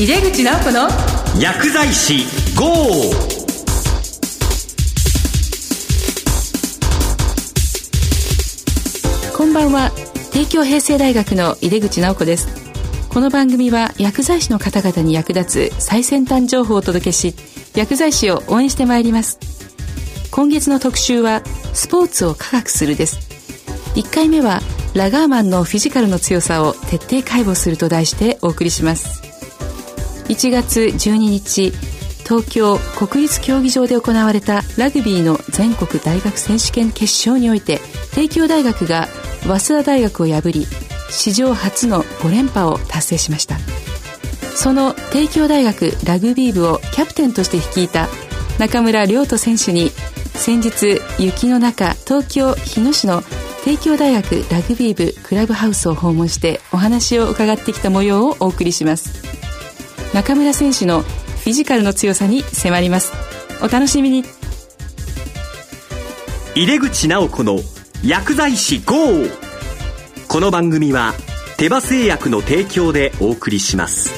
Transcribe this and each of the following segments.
井出口直子の薬剤師 GO! こんばんは。帝京平成大学の井出口直子です。この番組は薬剤師の方々に役立つ最先端情報をお届けし薬剤師を応援してまいります。今月の特集はスポーツを科学するです。1回目はラガーマンのフィジカルの強さを徹底解剖すると題してお送りします1月12日東京国立競技場で行われたラグビーの全国大学選手権決勝において帝京大学が早稲田大学を破り史上初の5連覇を達成しました。その帝京大学ラグビー部をキャプテンとして率いた中村亮斗選手に先日雪の中東京日野市の帝京大学ラグビー部クラブハウスを訪問してお話を伺ってきた模様をお送りします。中村選手のフィジカルの強さに迫ります。お楽しみに。入れ口直子の薬剤師 GO! この番組は手羽製薬の提供でお送りします。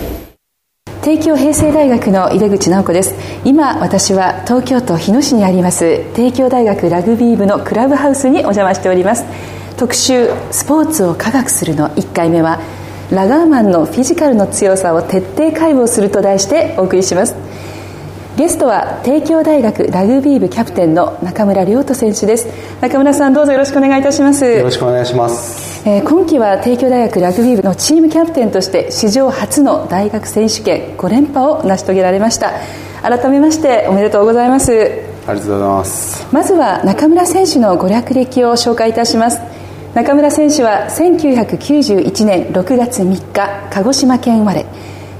帝京平成大学の井出口直子です。今私は東京都日野市にあります帝京大学ラグビー部のクラブハウスにお邪魔しております。特集「スポーツを科学する」の1回目はラガーマンのフィジカルの強さを徹底解剖すると題してお送りします。ゲストは帝京大学ラグビー部キャプテンの中村亮斗選手です。中村さんどうぞよろしくお願いいたします。よろしくお願いします。えー、今季は帝京大学ラグビー部のチームキャプテンとして史上初の大学選手権5連覇を成し遂げられました。改めましておめでとうございます。ありがとうございます。まずは中村選手のご略歴を紹介いたします。中村選手は1991年6月3日鹿児島県生まれ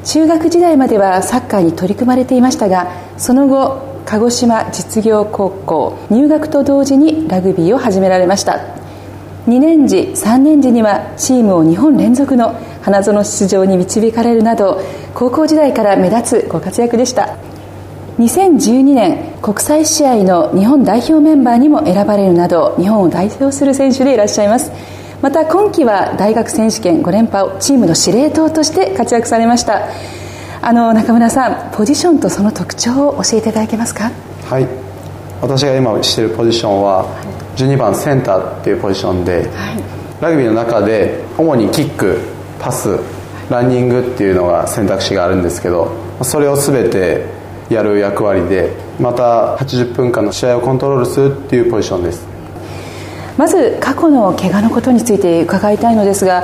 中学時代まではサッカーに取り組まれていましたがその後鹿児島実業高校入学と同時にラグビーを始められました。2年時3年時にはチームを2本連続の花園出場に導かれるなど高校時代から目立つご活躍でした。2012年国際試合の日本代表メンバーにも選ばれるなど日本を代表する選手でいらっしゃいます。また今季は大学選手権5連覇をチームの司令塔として活躍されました。あの中村さんポジションとその特徴を教えていただけますか？はい。私が今しているポジションは12番センターっていうポジションで、はい、ラグビーの中で主にキックパスランニングっていうのが選択肢があるんですけどそれを全てやる役割でまた80分間の試合をコントロールするっていうポジションですまず過去の怪我のことについて伺いたいのですが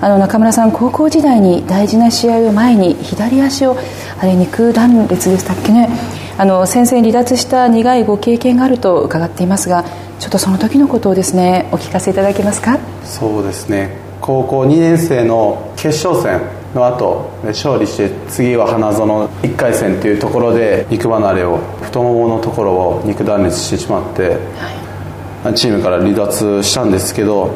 あの中村さん高校時代に大事な試合を前に左足をあれ肉断裂でしたっけね。あの先生離脱した苦いご経験があると伺っていますがちょっとその時のことをですねお聞かせいただけますか？そうですね。高校2年生の決勝戦の後勝利して次は花園1回戦というところで肉離れを太もものところを肉断裂してしまって、はい、チームから離脱したんですけど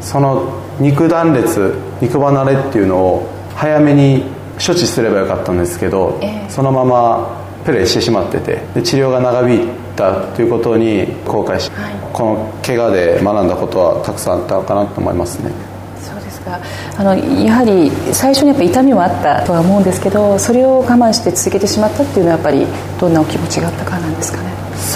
その肉断裂肉離れっていうのを早めに処置すればよかったんですけど、えー、そのままプレーしてしまっててで治療が長引いたということに後悔し、はい、この怪我で学んだことはたくさんあったかなと思いますね。そうですか。あのやはり最初にやっぱ痛みもあったとは思うんですけどそれを我慢して続けてしまったっていうのはやっぱりどんなお気持ちがあったからなんですかね？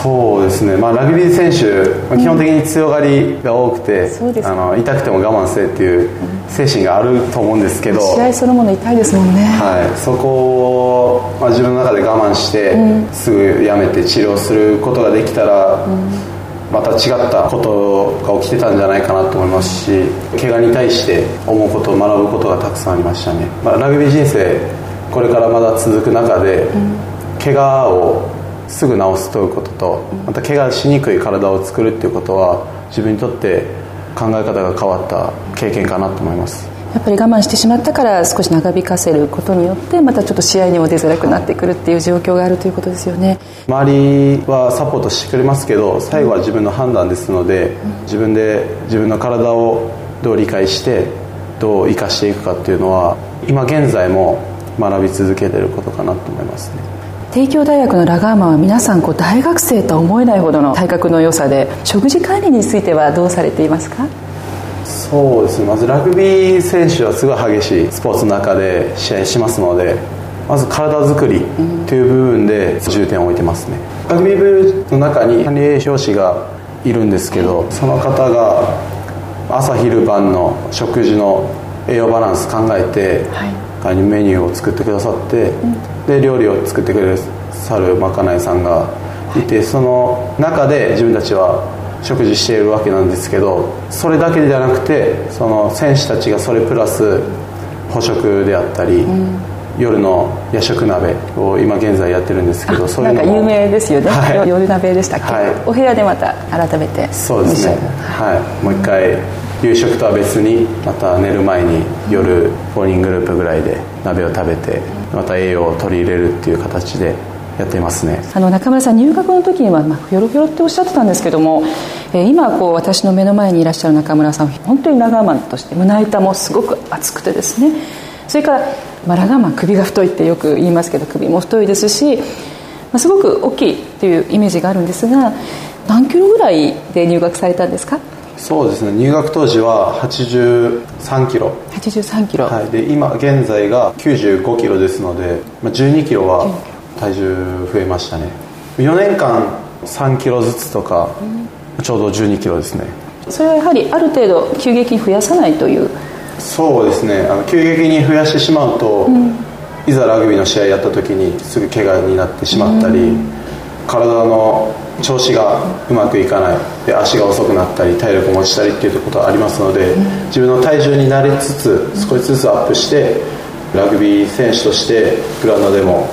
そうですね、まあ、ラグビー選手、まあ、基本的に強がりが多くて、うん、あの痛くても我慢せっていう精神があると思うんですけど、試合そのもの痛いですもんね、はい、そこを、まあ、自分の中で我慢して、うん、すぐやめて治療することができたら、うん、また違ったことが起きてたんじゃないかなと思いますし怪我に対して思うこと学ぶことがたくさんありましたね、まあ、ラグビー人生これからまだ続く中で、怪我をすぐ治すということとまた怪我しにくい体を作るっていうことは自分にとって考え方が変わった経験かなと思います。やっぱり我慢してしまったから少し長引かせることによってまたちょっと試合にも出づらくなってくるっていう状況があるということですよね。周りはサポートしてくれますけど最後は自分の判断ですので自分で自分の体をどう理解してどう生かしていくかっていうのは今現在も学び続けてることかなと思いますね帝京大学のラガーマンは皆さんこう大学生とは思えないほどの体格の良さで食事管理についてはどうされていますか？そうですね。まずラグビー選手はすごい激しいスポーツの中で試合しますのでまず体作りという部分で重点を置いてますね。ラグビー部の中に管理栄養士がいるんですけどその方が朝昼晩の食事の栄養バランス考えて、はい、メニューを作ってくださって、うん、で料理を作ってくださるまかないさんがいてその中で自分たちは食事しているわけなんですけどそれだけじゃなくてその選手たちがそれプラス捕食であったり、うん、夜の夜食鍋を今現在やってるんですけどそういうのなんか有名ですよね、はい、夜鍋でしたっけ、はい、お部屋でまた改めてそうですね。はい。もう一回夕食とは別にまた寝る前に夜4人グループぐらいで鍋を食べてまた栄養を取り入れるっていう形でやっていますね。あの中村さん入学の時には、まあ、ひょろひょろっておっしゃってたんですけども、えー、今こう私の目の前にいらっしゃる中村さん本当にラガーマンとして胸板もすごく厚くてですね。それから、まあ、ラガーマン首が太いってよく言いますけど首も太いですし、まあ、すごく大きいっていうイメージがあるんですが何キロぐらいで入学されたんですか？そうですね。入学当時は83キロ。83キロ、はい、で今現在が95キロですので、まあ、12キロは体重増えましたね。4年間3キロずつとか、うん、ちょうど12キロですね。それはやはりある程度急激に増やさないという。そうですね。あの急激に増やしてしまうと、うん、いざラグビーの試合やった時にすぐ怪我になってしまったり、うん、体の調子がうまくいかない。で足が遅くなったり体力も落ちたりっていうことがありますので、自分の体重に慣れつつ少しずつアップしてラグビー選手としてグラウンドでも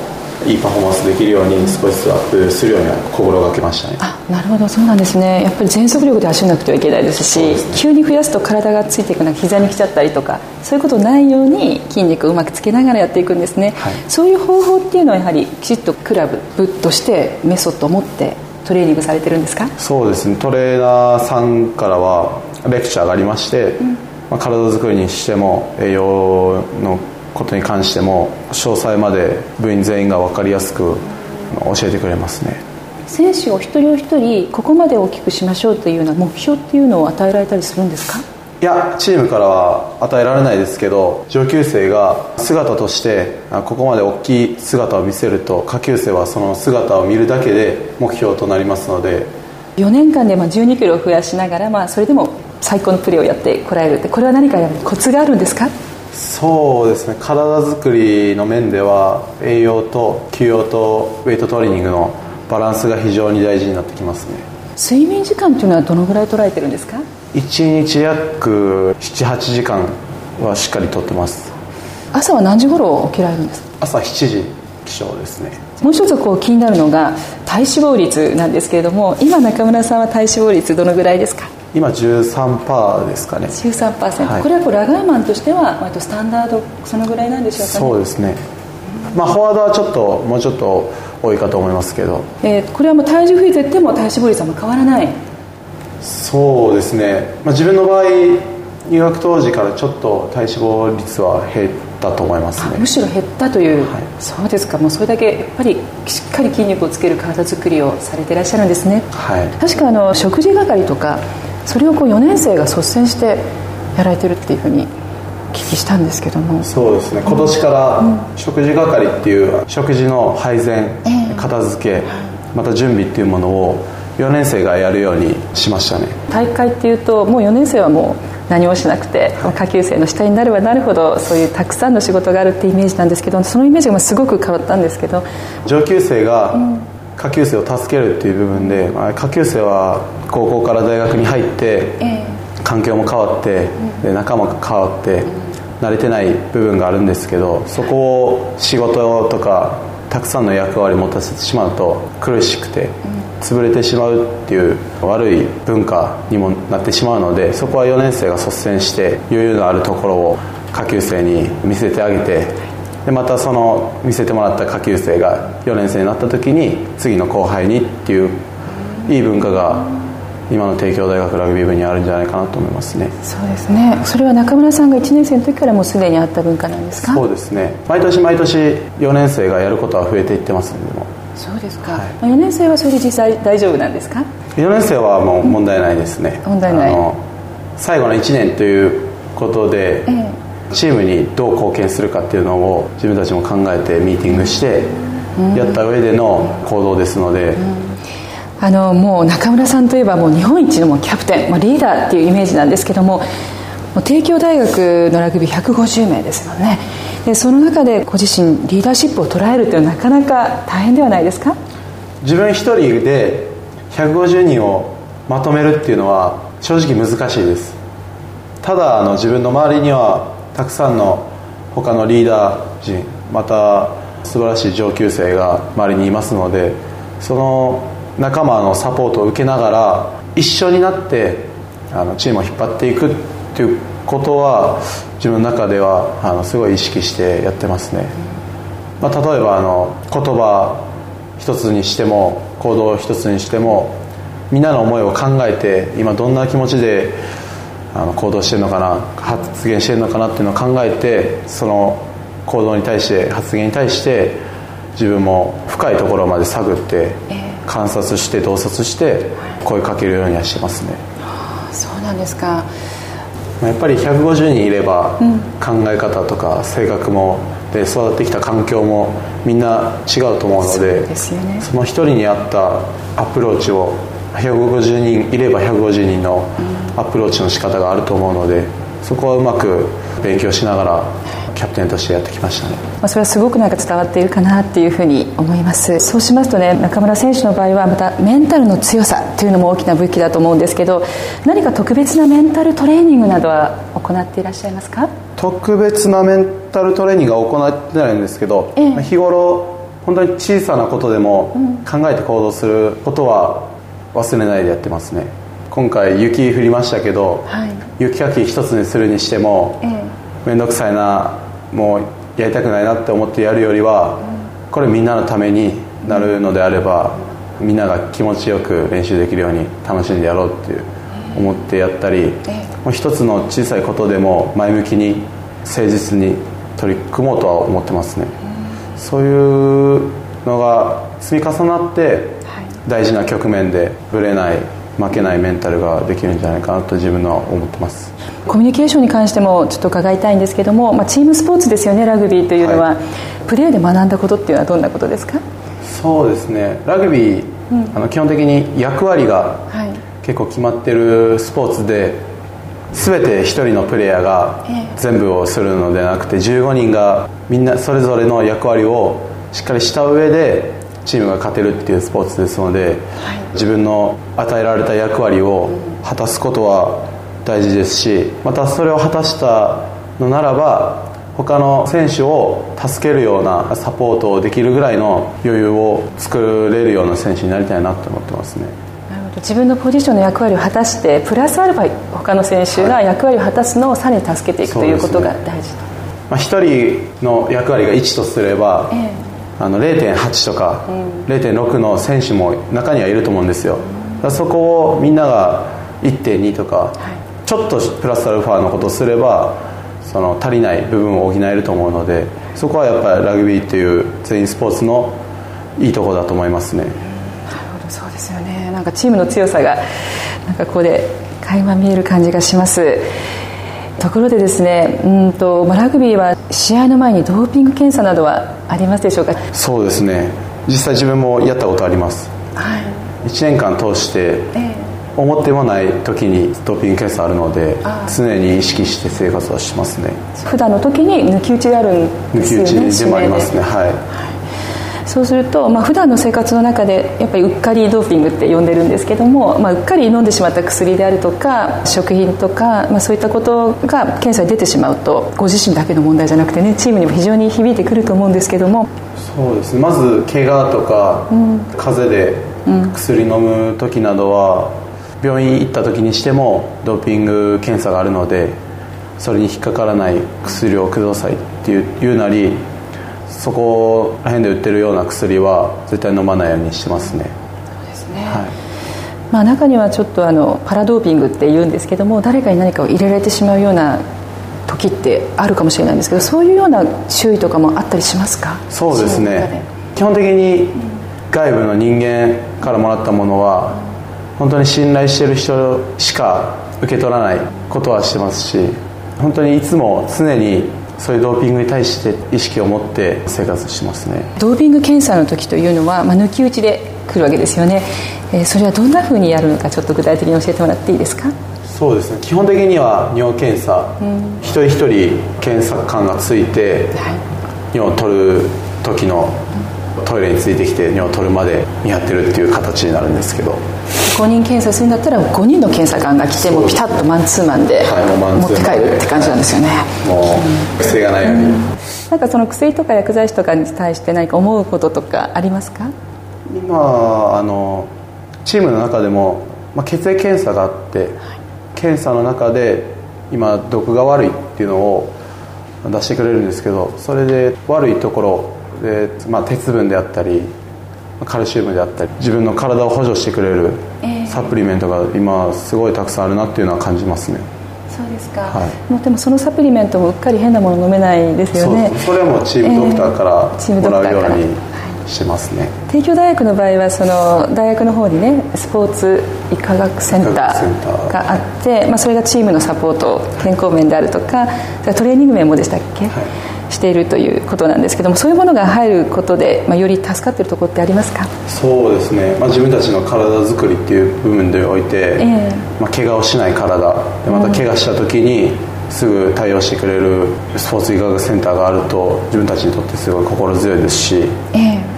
いいパフォーマンスできるように少しずつアップするようには心がけましたね。あなるほど。そうなんですね。やっぱり全速力で走らなくてはいけないですし、ね、急に増やすと体がついていくのが膝に来ちゃったりとかそういうことないように筋肉をうまくつけながらやっていくんですね、はい、そういう方法っていうのはやはりきちっとクラブ部としてメソッドを持ってトレーニングされてるんですか？そうですね。トレーナーさんからはレクチャーがありまして、うん、まあ、体作りにしても栄養のことに関しても詳細まで部員全員が分かりやすく教えてくれますね。選手を一人お一人ここまで大きくしましょうというような目標っていうのを与えられたりするんですか？いやチームからは与えられないですけど上級生が姿としてここまで大きい姿を見せると下級生はその姿を見るだけで目標となりますので。4年間で1 2キロ増やしながら、まあ、それでも最高のプレーをやってこられるってこれは何かコツがあるんですか？そうですね。体作りの面では栄養と休養とウェイトトレーニングのバランスが非常に大事になってきますね。睡眠時間というのはどのぐらい取られてるんですか？1日約78時間はしっかりとってます。朝は何時頃起きられるんですか？朝7時起床ですね。もう一つこう気になるのが体脂肪率なんですけれども今中村さんは体脂肪率どのぐらいですか？今13%ですかね。13%、はい、これはこうラガーマンとしては割とスタンダードそのぐらいなんでしょうか、ね、そうですね。まあフォワードはちょっともうちょっと多いかと思いますけど、えー、これはもう体重増えていっても体脂肪率は変わらないそうですね、まあ、自分の場合入学当時からちょっと体脂肪率は減ったと思いますね。むしろ減ったという、はい、そうですか。もうそれだけやっぱりしっかり筋肉をつける体作りをされていらっしゃるんですね、はい、確かあの食事係とかそれをこう4年生が率先してやられてるっていうふうに聞きしたんですけども。そうですね。今年から食事係っていう食事の配膳、片付けまた準備っていうものを4年生がやるようにしましたね。大会っていうともう4年生はもう何もしなくて、下級生の下になればなるほどそういうたくさんの仕事があるってイメージなんですけどそのイメージがすごく変わったんですけど。上級生が下級生を助けるっていう部分で、まあ、下級生は高校から大学に入って、環境も変わって、で仲間が変わって、慣れてない部分があるんですけどそこを仕事とかたくさんの役割を持たせてしまうと苦しくて潰れてしまうっていう悪い文化にもなってしまうのでそこは4年生が率先して余裕のあるところを下級生に見せてあげてでまたその見せてもらった下級生が4年生になった時に次の後輩にっていういい文化が今の帝京大学ラグビー部にあるんじゃないかなと思いますね。そうですね。それは中村さんが1年生の時からもうすでにあった文化なんですか？そうですね。毎年毎年4年生がやることは増えていってますんでもそうですか、はい、4年生はそれで実際大丈夫なんですか？4年生はもう問題ないですね、問題ない。最後の1年ということで、ええ。チームにどう貢献するかっていうのを自分たちも考えてミーティングしてやった上での行動ですので、あのもう中村さんといえばもう日本一のもキャプテン、まあ、リーダーっていうイメージなんですけどももう帝京大学のラグビー150名ですよね。でその中でご自身リーダーシップを捉えるっていうのはなかなか大変ではないですか？自分一人で150人をまとめるっていうのは正直難しいです。ただあの自分の周りにはたくさんの他のリーダー陣また素晴らしい上級生が周りにいますのでその仲間のサポートを受けながら一緒になってあのチームを引っ張っていくっていうことは自分の中ではあのすごい意識してやってますね、まあ、例えばあの言葉一つにしても行動一つにしてもみんなの思いを考えて今どんな気持ちであの行動してるのかな発言してるのかなっていうのを考えてその行動に対して発言に対して自分も深いところまで探って観察して洞察して声かけるようにはしてますね、はあ、そうなんですか。やっぱり150人いれば考え方とか性格もで育ってきた環境もみんな違うと思うのでそ、ね,、の一人に合ったアプローチを150人いれば150人のアプローチの仕方があると思うのでそこはうまく勉強しながらキャプテンとしてやってきましたね、まあ、それはすごくなんか伝わっているかなっていうふうに思います。そうしますとね中村選手の場合はまたメンタルの強さというのも大きな武器だと思うんですけど何か特別なメンタルトレーニングなどは行っていらっしゃいますか？特別なメンタルトレーニングは行ってないんですけど、ええ、日頃本当に小さなことでも考えて行動することは忘れないでやってますね。今回雪降りましたけど、はい、雪かき一つにするにしても面倒、ええ、くさいなもうやりたくないなって思ってやるよりは、うん、これみんなのためになるのであれば、うん、みんなが気持ちよく練習できるように楽しんでやろうっていう思ってやったり、一つの小さいことでも前向きに誠実に取り組もうとは思ってますね、うん、そういうのが積み重なって大事な局面でぶれない負けないメンタルができるんじゃないかなと自分は思ってますコミュニケーションに関してもちょっと伺いたいんですけども、まあ、チームスポーツですよねラグビーというのは、はい、プレーで学んだことっていうのはどんなことですか？そうですね。ラグビー、うん、あの基本的に役割が結構決まってるスポーツで全て1人のプレイヤーが全部をするのではなくて15人がみんなそれぞれの役割をしっかりした上でチームが勝てるっていうスポーツですので、はい、自分の与えられた役割を果たすことは大事ですしまたそれを果たしたのならば他の選手を助けるようなサポートをできるぐらいの余裕を作れるような選手になりたいなと思ってますね。自分のポジションの役割を果たしてプラスアルファ他の選手が役割を果たすのをさらに助けていくということが大事と、ね、まあ、1人の役割が1とすれば、ええ。あの0.8とか0.6の選手も中にはいると思うんですよ。そこをみんなが1.2とかちょっとプラスアルファのことをすればその足りない部分を補えると思うのでそこはやっぱりラグビーっていう全員スポーツのいいところだと思いますね。なるほどそうですよね。なんかチームの強さがなんかここで垣間見える感じがします。ところでですねうんとラグビーは試合の前にドーピング検査などはありますでしょうか？そうですね。実際自分もやったことあります、はい、1年間通して、え思ってもない時にドーピング検査あるので常に意識して生活はしますね。普段の時に抜き打ちであるんですよね抜き打ちでもありますね。はい。そうすると、まあ普段の生活の中でやっぱりうっかりドーピングって呼んでるんですけども、まあ、うっかり飲んでしまった薬であるとか食品とか、まあ、そういったことが検査に出てしまうとご自身だけの問題じゃなくてねチームにも非常に響いてくると思うんですけども。そうですね。まず怪我とか、うん、風邪で薬飲む時などは、病院行った時にしてもドーピング検査があるのでそれに引っかからない薬をくださいっていうなりそこら辺で売ってるような薬は絶対飲まないようにしてますね。そうですね、はい。まあ、中にはちょっとあのパラドーピングって言うんですけども誰かに何かを入れられてしまうような時ってあるかもしれないんですけどそういうような注意とかもあったりしますか？そうですね。基本的に外部の人間からもらったものは本当に信頼してる人しか受け取らないことはしてますし本当にいつも常にそういうドーピングに対して意識を持って生活してますね。ドーピング検査の時というのは、まあ、抜き打ちで来るわけですよね、えー、それはどんなふうにやるのかちょっと具体的に教えてもらっていいですか？そうですね。基本的には尿検査、うん、一人一人検査官がついて、はい、尿を取る時のトイレについてきて尿を取るまで見張ってるっていう形になるんですけど5人検査するんだったら5人の検査官が来てもピタッとマンツーマンで持って帰るって感じなんですよね、もう癖がないように、うん、なんかその薬とか薬剤師とかに対して何か思うこととかありますか今あのチームの中でも、まあ、血液検査があって、はい、検査の中で今毒が悪いっていうのを出してくれるんですけどそれで悪いところで、まあ、鉄分であったりカルシウムであったり自分の体を補助してくれるサプリメントが今すごいたくさんあるなっていうのは感じますね。そうですか、はい、もうでもそのサプリメントもうっかり変なもの飲めないですよね。それはもうチームドクターからもらうようにしてますね、帝京大学の場合はその大学の方にねスポーツ医科学センターがあって、まあ、それがチームのサポート健康面であるとかトレーニング面もでしたっけ、はいしているということなんですけどもそういうものが入ることで、まあ、より助かっているところってありますか？そうですね、まあ、自分たちの体づくりっていう部分でおいて、えー、まあ、怪我をしない体。でまた怪我した時にすぐ対応してくれるスポーツ医学センターがあると自分たちにとってすごい心強いですし、えー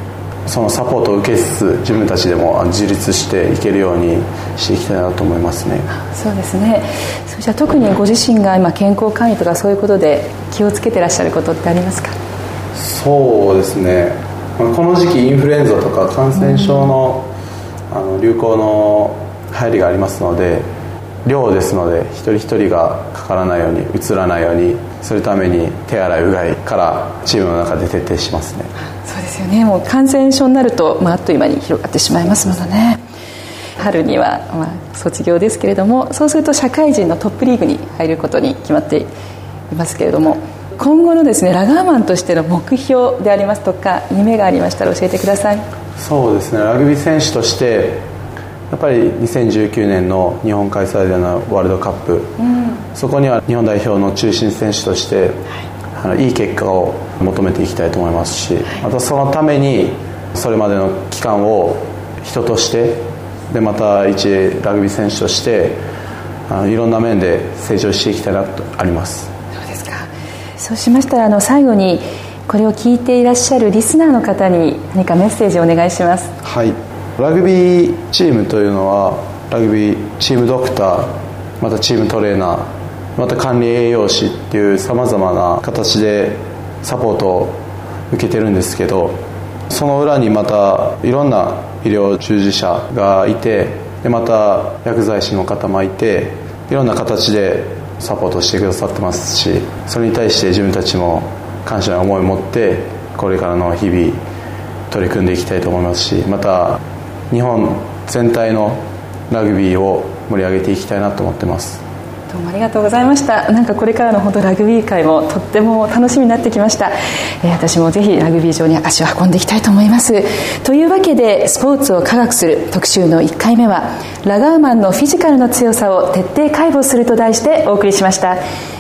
そのサポートを受けつつ自分たちでも自立していけるようにしていきたいなと思いますね。そうですね。そじゃ特にご自身が今健康管理とかそういうことで気をつけてらっしゃることってありますか？そうですね。この時期インフルエンザとか感染症の,、あの流行の入りがありますので量ですので一人一人がかからないようにうつらないようにするために手洗いうがいからチームの中で徹底しますね。そうですよね。もう感染症になると、まあ、あっという間に広がってしまいますものね。春には、まあ、卒業ですけれどもそうすると社会人のトップリーグに入ることに決まっていますけれども今後のですねラガーマンとしての目標でありますとか夢がありましたら教えてください。そうですね。ラグビー選手としてやっぱり2019年の日本開催でのワールドカップ、うん、そこには日本代表の中心選手として、はい、あのいい結果を求めていきたいと思いますし、はい、またそのためにそれまでの期間を人としてでまた一ラグビー選手としてあのいろんな面で成長していきたいなとあります。そうですか。そうしましたらあの最後にこれを聞いていらっしゃるリスナーの方に何かメッセージをお願いします。はいラグビーチームというのはラグビーチームドクターまたチームトレーナーまた管理栄養士っていうさまざまな形でサポートを受けてるんですけどその裏にまたいろんな医療従事者がいてでまた薬剤師の方もいていろんな形でサポートしてくださってますしそれに対して自分たちも感謝の思いを持ってこれからの日々取り組んでいきたいと思いますしまた日本全体のラグビーを盛り上げていきたいなと思ってます。どうもありがとうございました。なんかこれからの本当ラグビー界もとっても楽しみになってきました、えー、私もぜひラグビー場に足を運んでいきたいと思います。というわけでスポーツを科学する特集の1回目はラガーマンのフィジカルの強さを徹底解剖すると題してお送りしました。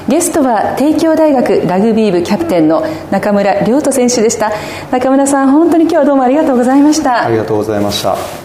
ゲストは帝京大学ラグビー部キャプテンの中村亮斗選手でした。中村さん本当に今日はどうもありがとうございました。ありがとうございました。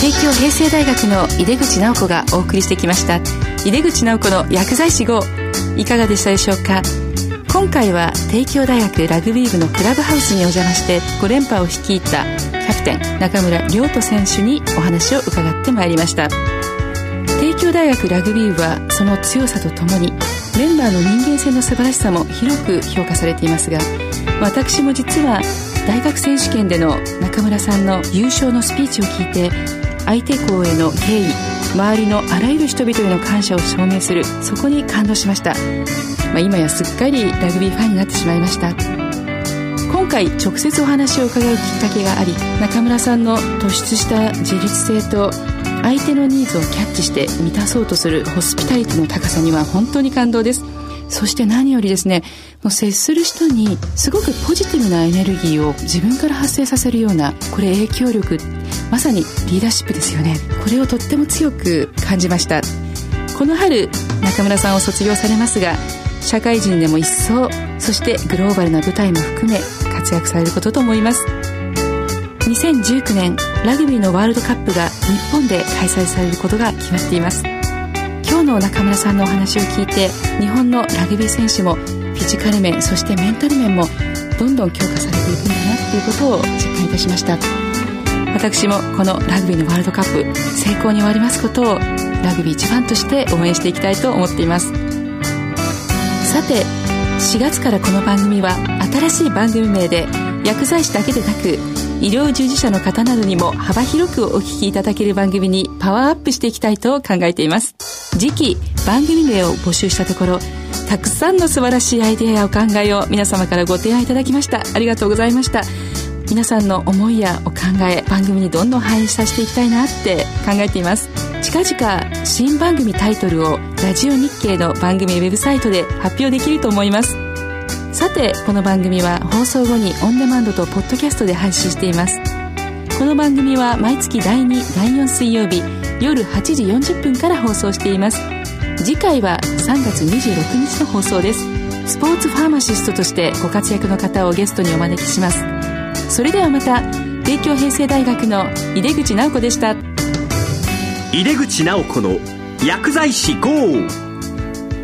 帝京平成大学の井出口直子がお送りしてきました。井出口直子の薬剤師号。いかがでしたでしょうか？今回は帝京大学ラグビー部のクラブハウスにお邪魔して5連覇を率いたキャプテン中村亮斗選手にお話を伺ってまいりました。帝京大学ラグビー部はその強さとともにメンバーの人間性の素晴らしさも広く評価されていますが私も実は大学選手権での中村さんの優勝のスピーチを聞いて相手校への敬意周りのあらゆる人々への感謝を証明するそこに感動しました、まあ、今やすっかりラグビーファンになってしまいました。今回直接お話を伺うきっかけがあり中村さんの突出した自立性と相手のニーズをキャッチして満たそうとするホスピタリティの高さには本当に感動です。そして何よりですねもう接する人にすごくポジティブなエネルギーを自分から発生させるようなこれ影響力まさにリーダーシップですよね。これをとっても強く感じました。この春中村さんを卒業されますが社会人でも一層そしてグローバルな舞台も含め活躍されることと思います。2019年ラグビーのワールドカップが日本で開催されることが決まっています。今日の中村さんのお話を聞いて日本のラグビー選手もフィジカル面そしてメンタル面もどんどん強化されていくんだなっていうことを実感いたしました。私もこのラグビーのワールドカップ成功に終わりますことをラグビー一番として応援していきたいと思っています。さて4月からこの番組は新しい番組名で薬剤師だけでなく医療従事者の方などにも幅広くお聞きいただける番組にパワーアップしていきたいと考えています。次期番組名を募集したところたくさんの素晴らしいアイデアやお考えを皆様からご提案いただきました。ありがとうございました。皆さんの思いやお考え番組にどんどん反映させていきたいなって考えています。近々新番組タイトルをラジオ日経の番組ウェブサイトで発表できると思います。さてこの番組は放送後にオンデマンドとポッドキャストで配信しています。この番組は毎月第2第4水曜日夜8時40分から放送しています。次回は3月26日の放送です。スポーツファーマシストとしてご活躍の方をゲストにお招きします。それではまた帝京平成大学の井出口直子でした。井出口直子の薬剤師 GO!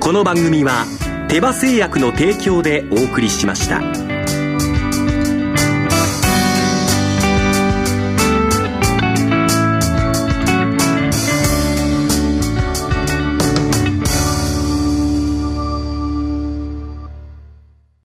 この番組は手羽製薬の提供でお送りしました。